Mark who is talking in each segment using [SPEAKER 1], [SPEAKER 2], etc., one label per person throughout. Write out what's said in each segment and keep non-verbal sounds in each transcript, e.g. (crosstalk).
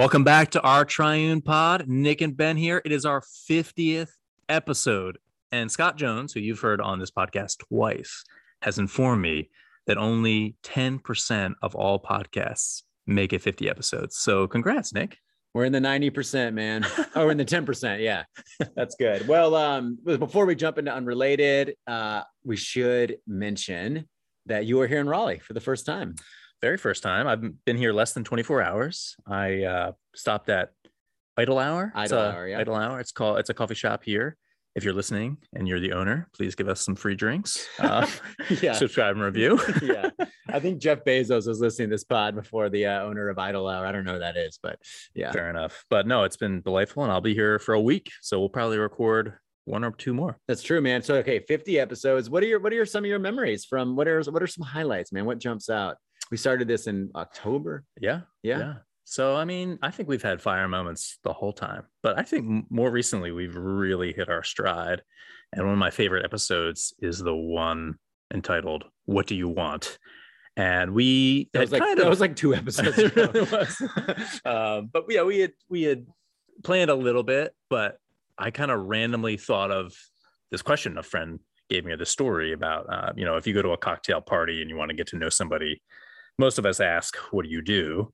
[SPEAKER 1] Welcome back to our Triune Pod. Nick and Ben here. It is our 50th episode. And Scott Jones, who you've heard on this podcast twice, has informed me that only 10% of all podcasts make it 50 episodes. So congrats, Nick.
[SPEAKER 2] We're in the 90%, man. (laughs) oh, we're in the 10%. Yeah. (laughs) That's good. Well, um, before we jump into unrelated, uh, we should mention that you are here in Raleigh for the first time
[SPEAKER 1] very first time. I've been here less than 24 hours. I uh, stopped at Idle Hour.
[SPEAKER 2] Idle Hour, yeah.
[SPEAKER 1] Idle Hour. It's called. It's a coffee shop here. If you're listening and you're the owner, please give us some free drinks. (laughs) Uh, yeah. Subscribe and review. (laughs)
[SPEAKER 2] yeah. I think Jeff Bezos was listening to this pod before the uh, owner of Idle Hour. I don't know who that is, but yeah.
[SPEAKER 1] Fair enough. But no, it's been delightful, and I'll be here for a week, so we'll probably record one or two more.
[SPEAKER 2] That's true, man. So okay, 50 episodes. What are your what are your, some of your memories from what are what are some highlights, man? What jumps out? We started this in October.
[SPEAKER 1] Yeah.
[SPEAKER 2] Yeah. Yeah.
[SPEAKER 1] So, I mean, I think we've had fire moments the whole time, but I think more recently we've really hit our stride. And one of my favorite episodes is the one entitled "What Do You Want?" And we
[SPEAKER 2] that was like kind of, that was like two episodes. (laughs) it really was.
[SPEAKER 1] um, but yeah, we had we had planned a little bit, but I kind of randomly thought of this question. A friend gave me this story about, uh, you know, if you go to a cocktail party and you want to get to know somebody most of us ask, What do you do?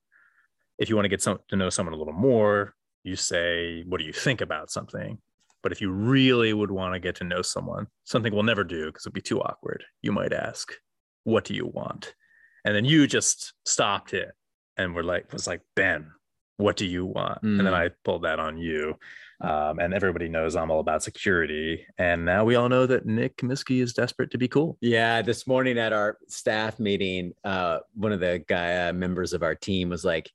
[SPEAKER 1] If you want to get some, to know someone a little more, you say, What do you think about something? But if you really would want to get to know someone, something we'll never do because it'd be too awkward, you might ask, What do you want? And then you just stopped it and were like, was like, Ben, what do you want? Mm. And then mm. I pulled that on you. Um, and everybody knows I'm all about security. And now we all know that Nick Comiskey is desperate to be cool.
[SPEAKER 2] Yeah. This morning at our staff meeting, uh, one of the guy uh, members of our team was like,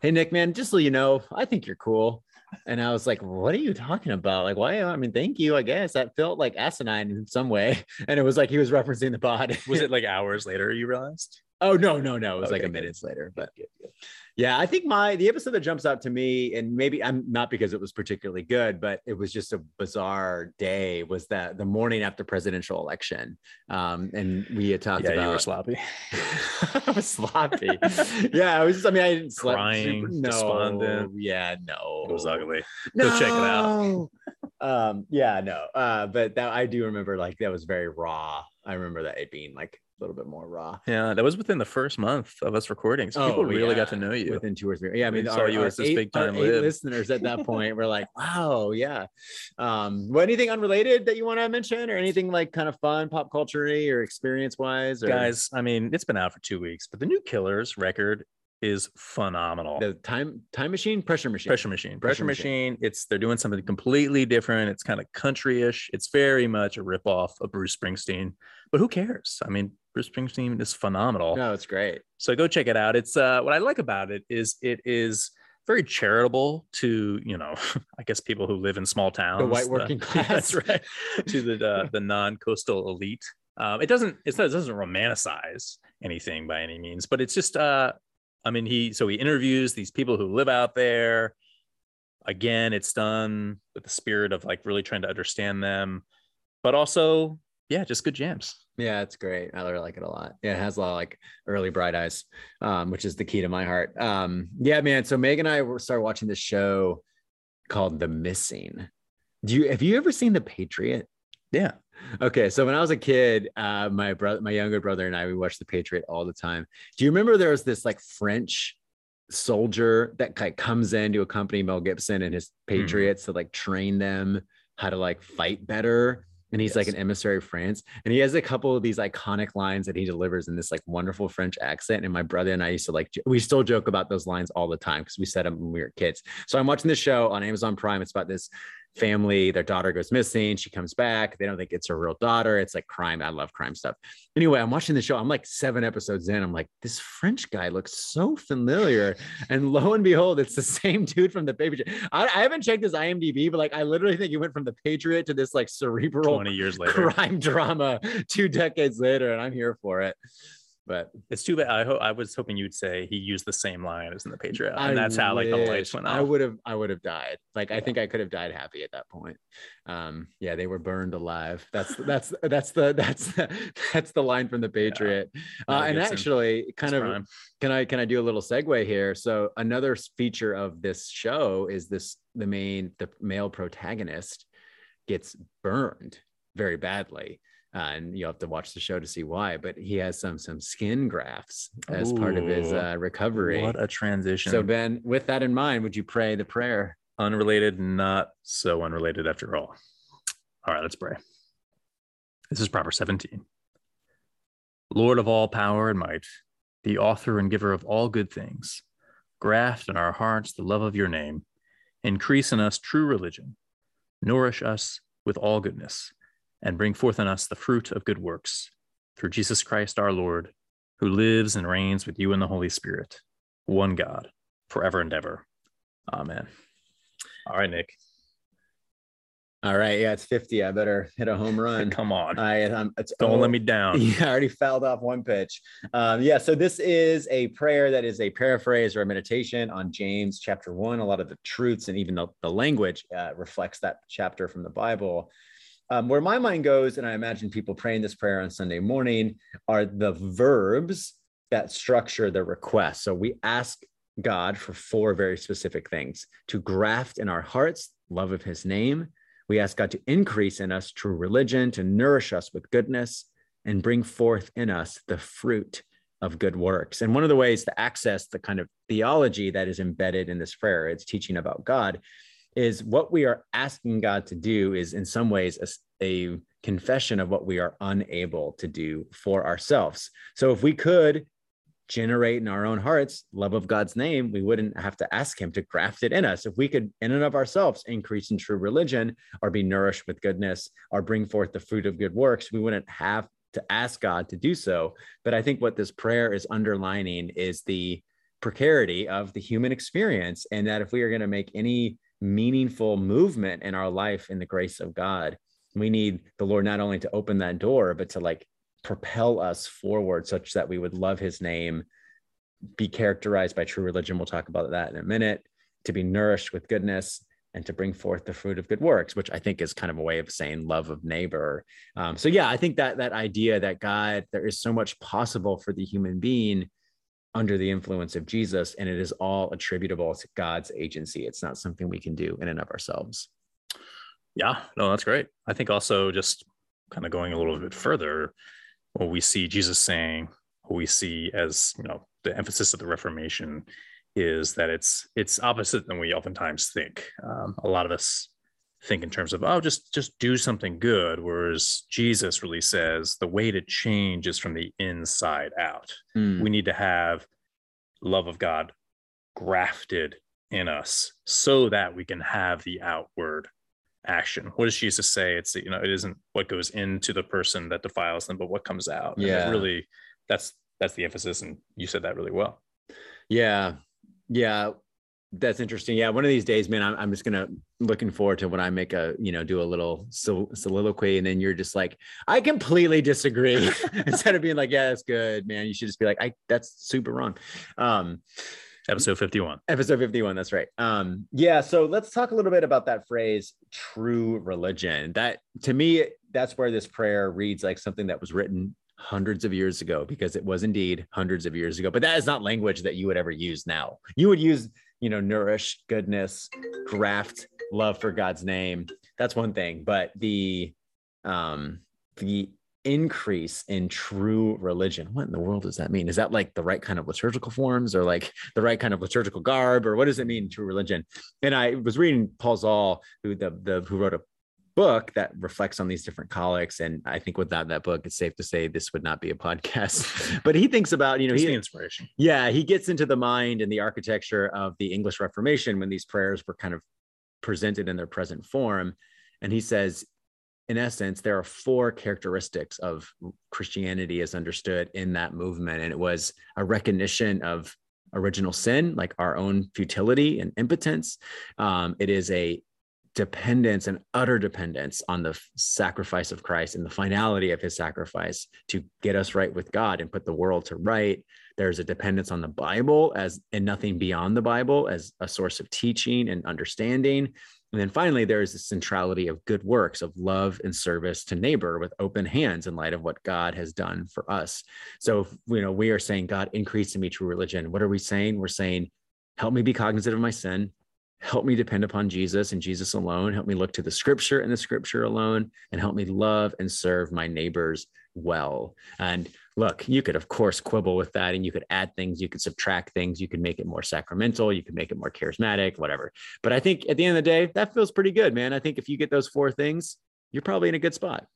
[SPEAKER 2] Hey, Nick, man, just so you know, I think you're cool. And I was like, what are you talking about? Like, why? I mean, thank you, I guess. That felt like asinine in some way. (laughs) And it was like he was referencing the pod.
[SPEAKER 1] was it (laughs) like hours later you realized?
[SPEAKER 2] Oh, no, no, no. It was okay, like a minutes later. But good, good. Yeah, I think my the episode that jumps out to me, and maybe I'm not because it was particularly good, but it was just a bizarre day. Was that the morning after presidential election, um, and we had talked
[SPEAKER 1] yeah,
[SPEAKER 2] about.
[SPEAKER 1] you were sloppy. (laughs)
[SPEAKER 2] I was sloppy. yeah, I was. Just, I mean, I didn't
[SPEAKER 1] sleep. Crying, super, no, despondent.
[SPEAKER 2] Yeah, no,
[SPEAKER 1] it was ugly.
[SPEAKER 2] No.
[SPEAKER 1] Go check it out.
[SPEAKER 2] um, yeah, no, uh, but that I do remember. Like that was very raw. I remember that it being like a little bit more raw.
[SPEAKER 1] Yeah, that was within the first month of us recording. So oh, people really yeah. got to know you
[SPEAKER 2] within two or three. Yeah, I mean, saw our, you as this eight, big time eight listeners at that (laughs) point were like, "Wow, yeah." Um, well, anything unrelated that you want to mention, or anything like kind of fun, pop culture or experience wise? Or...
[SPEAKER 1] Guys, I mean, it's been out for two weeks, but the new Killers record is phenomenal.
[SPEAKER 2] The time time machine, pressure machine,
[SPEAKER 1] pressure machine, pressure, pressure machine. machine. It's they're doing something completely different. It's kind of countryish. It's very much a ripoff of Bruce Springsteen, but who cares? I mean, Bruce Springsteen is phenomenal.
[SPEAKER 2] No, it's great.
[SPEAKER 1] So go check it out. It's uh, what I like about it is it is very charitable to you know (laughs) I guess people who live in small towns,
[SPEAKER 2] the white (laughs) working (laughs)
[SPEAKER 1] the,
[SPEAKER 2] class.
[SPEAKER 1] That's right. to the uh, the non coastal elite. Um, it doesn't it doesn't romanticize anything by any means, but it's just uh, I mean he so he interviews these people who live out there. Again, it's done with the spirit of like really trying to understand them, but also yeah, just good jams.
[SPEAKER 2] Yeah, it's great. I really like it a lot. Yeah, it has a lot of like early bright eyes, um, which is the key to my heart. Um, yeah, man. So Meg and I started watching this show called The Missing. Do you have you ever seen The Patriot?
[SPEAKER 1] Yeah.
[SPEAKER 2] Okay, so when I was a kid, uh, my brother, my younger brother, and I, we watched The Patriot all the time. Do you remember there was this like French soldier that like comes in to accompany Mel Gibson and his mm-hmm. Patriots mm-hmm. to like train them how to like fight better? And he's yes. like an emissary of France. And he has a couple of these iconic lines that he delivers in this like wonderful French accent. And my brother and I used to like, we still joke about those lines all the time because we said them when we were kids. So I'm watching this show on Amazon Prime. It's about this family, their daughter goes missing. She comes back. They don't think it's her real daughter. It's like crime. I love crime stuff. Anyway, I'm watching the show. I'm like seven episodes in. I'm like, this French guy looks so familiar. And lo and behold, it's the same dude from the Patriot. I, I haven't checked his IMDb, but like, I literally think he went from the Patriot to this like cerebral
[SPEAKER 1] 20 years later.
[SPEAKER 2] crime drama two decades later. And I'm here for it. But
[SPEAKER 1] It's too bad. I hope I was hoping you'd say he used the same line as in the Patriot, and
[SPEAKER 2] I
[SPEAKER 1] that's how like the lights went
[SPEAKER 2] I would have, I would have died. Like I think I could have died happy at that point. Um, yeah, they were burned alive. That's that's that's the that's the, (laughs) that's the line from the Patriot.
[SPEAKER 1] Mel
[SPEAKER 2] Uh, and actually, kind of,
[SPEAKER 1] prime.
[SPEAKER 2] can I can I do a little segue here? So another feature of this show is this: the main the male protagonist gets burned very badly. Uh, and you'll have to watch the show to see why, but he has some some skin grafts as part of his uh, recovery.
[SPEAKER 1] What a transition.
[SPEAKER 2] So Ben, with that in mind, would you pray the prayer?
[SPEAKER 1] unrelated, not so unrelated after all. All right, let's pray. This is proper 17. Lord of all power and might, the author and giver of all good things, graft in our hearts the love of your name, increase in us true religion, nourish us with all goodness, and bring forth in us the fruit of good works, through Jesus Christ our Lord, who lives and reigns with you in the Holy Spirit, one God, forever and ever. Amen. All right, Nick.
[SPEAKER 2] All right, yeah, it's 50. I better hit a home (laughs) run.
[SPEAKER 1] Come on.
[SPEAKER 2] I um, it's
[SPEAKER 1] Don't
[SPEAKER 2] oh,
[SPEAKER 1] let me down. (laughs)
[SPEAKER 2] Yeah, I already fouled off one pitch. Um, yeah, so this is a prayer that is a paraphrase or a meditation on James chapter one. A lot of the truths and even the, the language uh, reflects that chapter from the Bible. Um, where my mind goes, and I imagine people praying this prayer on Sunday morning, are the verbs that structure the request. So we ask God for four very specific things to graft in our hearts love of his name. We ask God to increase in us true religion, to nourish us with goodness, and bring forth in us the fruit of good works. And one of the ways to access the kind of theology that is embedded in this prayer, it's teaching about God, is what we are asking God to do is in some ways a, a confession of what we are unable to do for ourselves. So if we could generate in our own hearts love of God's name, we wouldn't have to ask Him to graft it in us. If we could, in and of ourselves, increase in true religion or be nourished with goodness or bring forth the fruit of good works, we wouldn't have to ask God to do so. But I think what this prayer is underlining is the precarity of the human experience, and that if we are going to make any meaningful movement in our life in the grace of God, we need the Lord not only to open that door, but to like propel us forward such that we would love his name, be characterized by true religion. We'll talk about that in a minute, to be nourished with goodness and to bring forth the fruit of good works, which I think is kind of a way of saying love of neighbor. Um, so yeah, I think that that idea that God, there is so much possible for the human being under the influence of Jesus, and it is all attributable to God's agency. It's not something we can do in and of ourselves.
[SPEAKER 1] Yeah, no, that's great. I think also just kind of going a little bit further, what we see Jesus saying, what we see as you know the emphasis of the Reformation is that it's it's opposite than we oftentimes think. Um, a lot of us think in terms of oh just just do something good, whereas Jesus really says the way to change is from the inside out.
[SPEAKER 2] Mm.
[SPEAKER 1] We need to have love of God grafted in us so that we can have the outward action. What does Jesus say? It's you know, it isn't what goes into the person that defiles them, but what comes out.
[SPEAKER 2] Yeah.
[SPEAKER 1] really that's that's the emphasis. And you said that really well.
[SPEAKER 2] Yeah. Yeah. That's interesting. Yeah. One of these days, man, I'm, I'm just going to looking forward to when I make a, you know, do a little sol- soliloquy and then you're just like, I completely disagree. (laughs) (laughs) Instead of being like, yeah, that's good, man. You should just be like, I, that's super wrong. Um,
[SPEAKER 1] Episode 51.
[SPEAKER 2] episode 51 that's right um yeah so let's talk a little bit about that phrase true religion that to me that's where this prayer reads like something that was written hundreds of years ago because it was indeed hundreds of years ago but that is not language that you would ever use now you would use you know nourish goodness graft love for god's name. That's one thing but the um the increase in true religion what in the world does that mean? Is that like the right kind of liturgical forms or like the right kind of liturgical garb or what does it mean true religion? And i was reading Paul Zahl who the, the who wrote a book that reflects on these different collects and i think without that book it's safe to say this would not be a podcast (laughs) but he thinks about you know he,
[SPEAKER 1] the inspiration.
[SPEAKER 2] yeah, he gets into the mind and the architecture of the English Reformation when these prayers were kind of presented in their present form. And he says, in essence, there are four characteristics of Christianity as understood in that movement. And it was a recognition of original sin, like our own futility and impotence. Um, it is a dependence and utter dependence on the sacrifice of Christ and the finality of his sacrifice to get us right with God and put the world to right. There's a dependence on the Bible as and nothing beyond the Bible as a source of teaching and understanding. And then finally, there is the centrality of good works, of love and service to neighbor with open hands in light of what God has done for us. So, you know, we are saying, God, increase in me true religion. What are we saying? We're saying, help me be cognizant of my sin. Help me depend upon Jesus and Jesus alone. Help me look to the scripture and the scripture alone, and help me love and serve my neighbors well. And look, you could, of course, quibble with that and you could add things, you could subtract things, you could make it more sacramental, you could make it more charismatic, whatever. But I think at the end of the day, that feels pretty good, man. I think if you get those four things, you're probably in a good spot.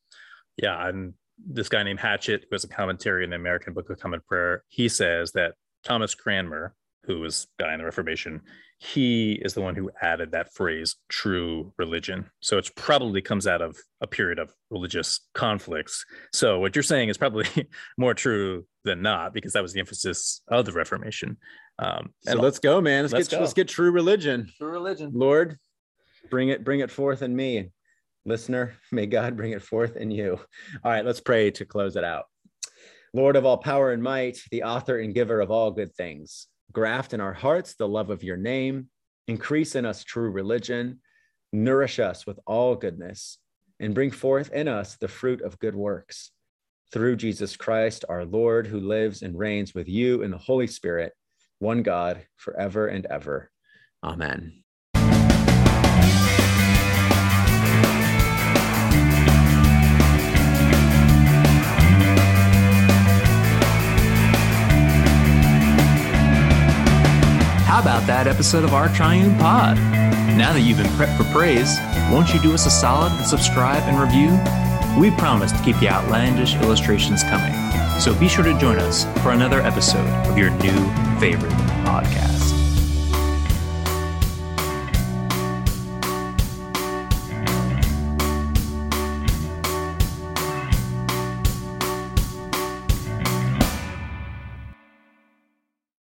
[SPEAKER 1] Yeah. And this guy named Hatchett, who has a commentary in the American Book of Common Prayer, he says that Thomas Cranmer, who was guy in the Reformation, he is the one who added that phrase true religion. So it probably comes out of a period of religious conflicts. So what you're saying is probably (laughs) more true than not because that was the emphasis of the reformation.
[SPEAKER 2] Um, so let's go man. Let's, let's get go. let's get true religion.
[SPEAKER 1] True religion.
[SPEAKER 2] Lord bring it bring it forth in me. Listener may god bring it forth in you. All right let's pray to close it out. Lord of all power and might the author and giver of all good things graft in our hearts the love of your name, increase in us true religion, nourish us with all goodness, and bring forth in us the fruit of good works. Through Jesus Christ, our Lord, who lives and reigns with you in the Holy Spirit, one God, forever and ever. Amen.
[SPEAKER 3] How about that episode of Our Triune Pod? Now that you've been prepped for praise, won't you do us a solid and subscribe and review? We promise to keep the outlandish illustrations coming. So be sure to join us for another episode of your new favorite podcast.